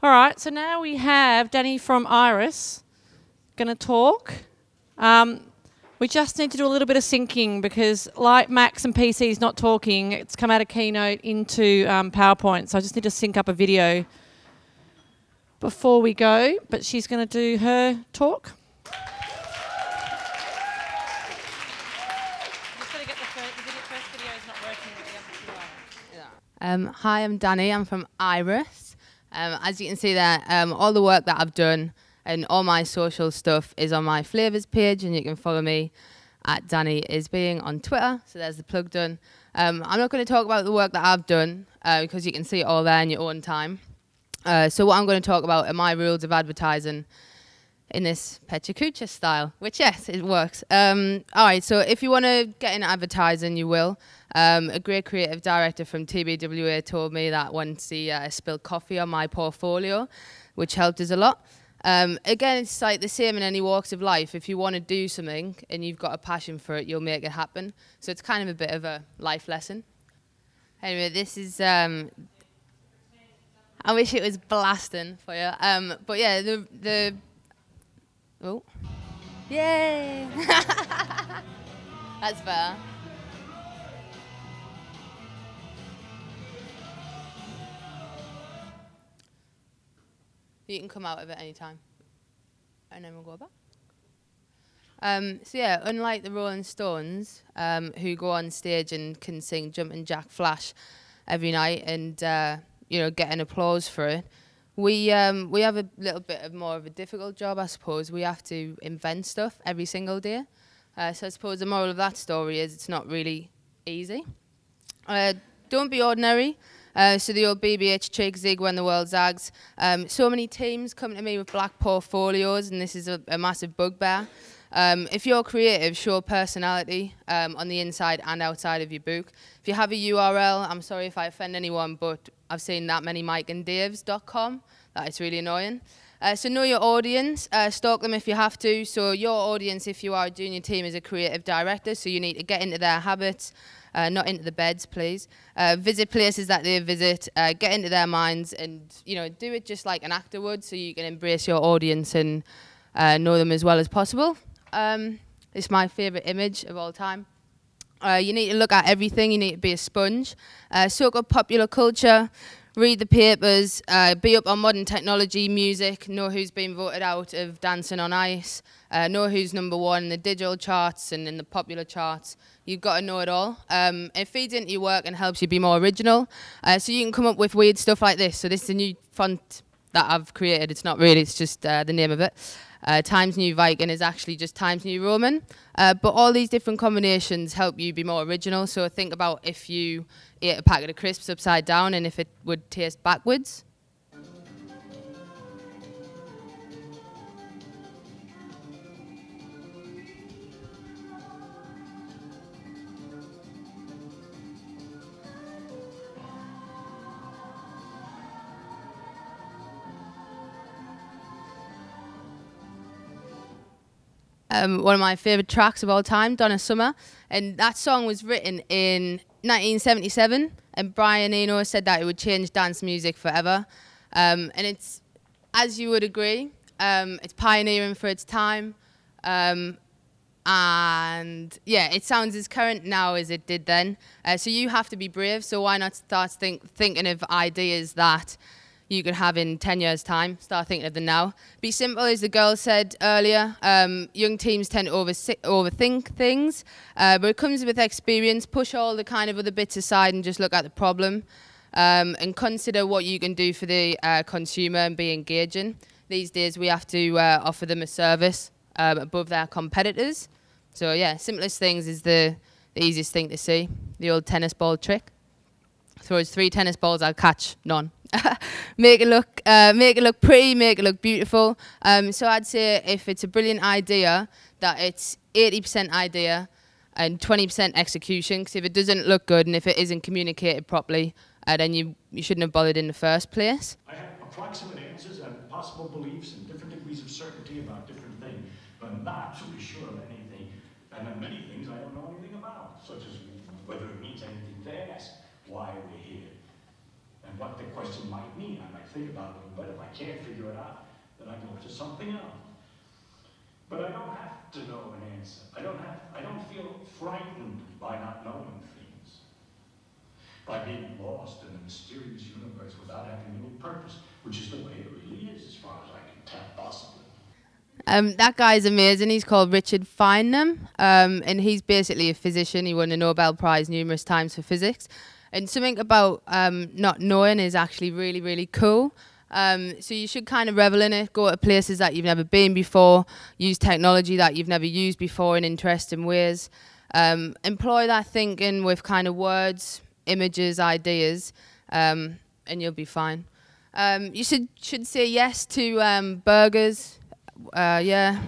All right, so now we have Dani from Iris going to talk. Um, we just need to do a little bit of syncing because, like Macs and PCs not talking, it's come out of Keynote into um, PowerPoint. So I just need to sync up a video before we go. But she's going to do her talk. Um, hi, I'm Dani. I'm from Iris. Um, as you can see there, um, all the work that I've done and all my social stuff is on my flavors page, and you can follow me at Dani is being on Twitter. So there's the plug done. Um, I'm not going to talk about the work that I've done uh, because you can see it all there in your own time. Uh, so what I'm going to talk about are my rules of advertising in this PechaKucha style, which yes, it works. Um, all right, so if you want to get into advertising, you will. Um, a great creative director from TBWA told me that once he uh, spilled coffee on my portfolio, which helped us a lot. Um, again, it's like the same in any walks of life. If you want to do something and you've got a passion for it, you'll make it happen. So it's kind of a bit of a life lesson. Anyway, this is. Um, I wish it was blasting for you. Um, but yeah, the the. Oh. Yay! That's fair. You can come out of it anytime. And then we'll go back. Um, so yeah, unlike the Rolling Stones, um, who go on stage and can sing Jumpin' Jack Flash every night and uh, you know get an applause for it, we um, we have a little bit of more of a difficult job, I suppose. We have to invent stuff every single day. Uh, so I suppose the moral of that story is it's not really easy. Uh, don't be ordinary. Uh, so the old BBH trick, zig when the world zags. Um, so many teams come to me with black portfolios, and this is a, a massive bugbear. Um, if you're creative, show personality um, on the inside and outside of your book. If you have a URL, I'm sorry if I offend anyone, but I've seen that many mikeanddaves.com. That is really annoying. Uh, so know your audience, uh, stalk them if you have to. So your audience, if you are a junior team, is a creative director, so you need to get into their habits, uh, not into the beds, please. Uh, visit places that they visit, uh, get into their minds, and you know do it just like an actor would, so you can embrace your audience and uh, know them as well as possible. Um, it's my favorite image of all time. Uh, you need to look at everything. You need to be a sponge. Uh, soak up popular culture, read the papers, uh, be up on modern technology, music, know who's been voted out of Dancing on Ice, uh, know who's number one in the digital charts and in the popular charts. You've got to know it all. Um, it feeds into your work and helps you be more original. Uh, so you can come up with weird stuff like this. So this is a new font that I've created. It's not really, it's just uh, the name of it. Uh, Times New Viking is actually just Times New Roman. Uh, but all these different combinations help you be more original. So think about if you ate a packet of crisps upside down and if it would taste backwards. Um, one of my favorite tracks of all time, Donna Summer, and that song was written in 1977. And Brian Eno said that it would change dance music forever. Um, and it's, as you would agree, um, it's pioneering for its time. Um, and yeah, it sounds as current now as it did then. Uh, so you have to be brave. So why not start think, thinking of ideas that you could have in 10 years' time. Start thinking of them now. Be simple, as the girl said earlier. Um, young teams tend to overthink things, uh, but it comes with experience. Push all the kind of other bits aside and just look at the problem um, and consider what you can do for the uh, consumer and be engaging. These days, we have to uh, offer them a service um, above their competitors. So, yeah, simplest things is the, the easiest thing to see. The old tennis ball trick. Throws three tennis balls, I'll catch none. make it look uh, make it look pretty, make it look beautiful. Um, so I'd say if it's a brilliant idea, that it's 80% idea and 20% execution. Because if it doesn't look good and if it isn't communicated properly, uh, then you you shouldn't have bothered in the first place. I have approximate answers and possible beliefs and different degrees of certainty about different things, but I'm not absolutely sure of anything. And many things I don't know anything about, such whether it means anything to ask why we're here what the question might mean. I might think about it but. If I can't figure it out, then I go to something else. But I don't have to know an answer. I don't have I don't feel frightened by not knowing things. By being lost in a mysterious universe without having any purpose, which is the way it really is as far as I can tell possibly. Um, that guy's amazing. He's called Richard Feynman, um, and he's basically a physician. He won a Nobel Prize numerous times for physics. And something about um, not knowing is actually really, really cool. Um, so you should kind of revel in it, go to places that you've never been before, use technology that you've never used before in interesting ways. Um, employ that thinking with kind of words, images, ideas, um, and you'll be fine. Um, you should should say yes to um, burgers. Uh, yeah.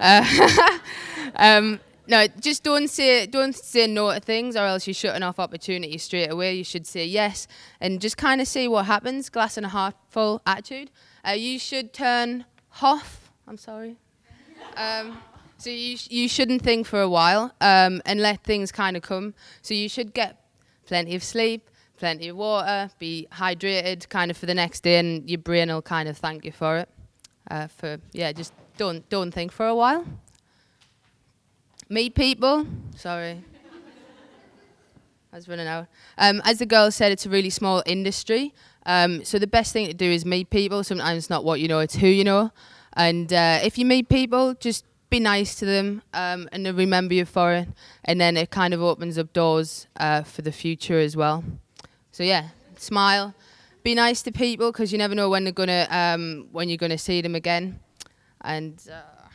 Uh, um, no, just don't say don't say no to things, or else you're shutting off opportunities straight away. You should say yes, and just kind of see what happens. Glass and a half full attitude. Uh, you should turn off. I'm sorry. Um, so you sh- you shouldn't think for a while um, and let things kind of come. So you should get plenty of sleep, plenty of water, be hydrated, kind of for the next day, and your brain will kind of thank you for it. Uh, for yeah, just don't don't think for a while. Meet people. Sorry. I was running out. Um, as the girl said, it's a really small industry. Um, so the best thing to do is meet people. Sometimes it's not what you know, it's who you know. And uh, if you meet people, just be nice to them um, and they'll remember you for it. And then it kind of opens up doors uh, for the future as well. So yeah, smile, be nice to people because you never know when they're gonna um, when you're gonna see them again. And uh,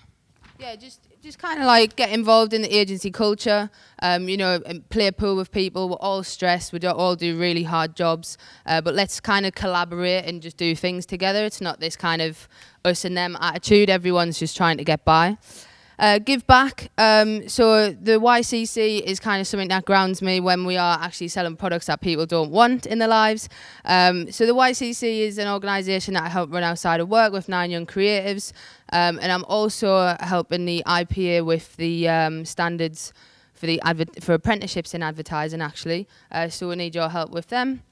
yeah, just just kind of like get involved in the agency culture. Um, you know, play a pool with people. We're all stressed. We don't all do really hard jobs, uh, but let's kind of collaborate and just do things together. It's not this kind of us and them attitude. Everyone's just trying to get by. Uh, give back. Um, so the YCC is kind of something that grounds me when we are actually selling products that people don't want in their lives. Um, so the YCC is an organisation that I help run outside of work with nine young creatives, um, and I'm also helping the IPA with the um, standards for the for apprenticeships in advertising. Actually, uh, so we need your help with them.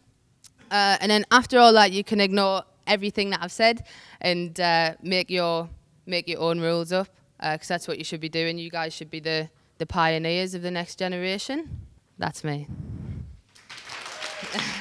Uh, and then after all that, you can ignore everything that I've said and uh, make your make your own rules up Uh, because that's what you should be doing. You guys should be the the pioneers of the next generation. That's me.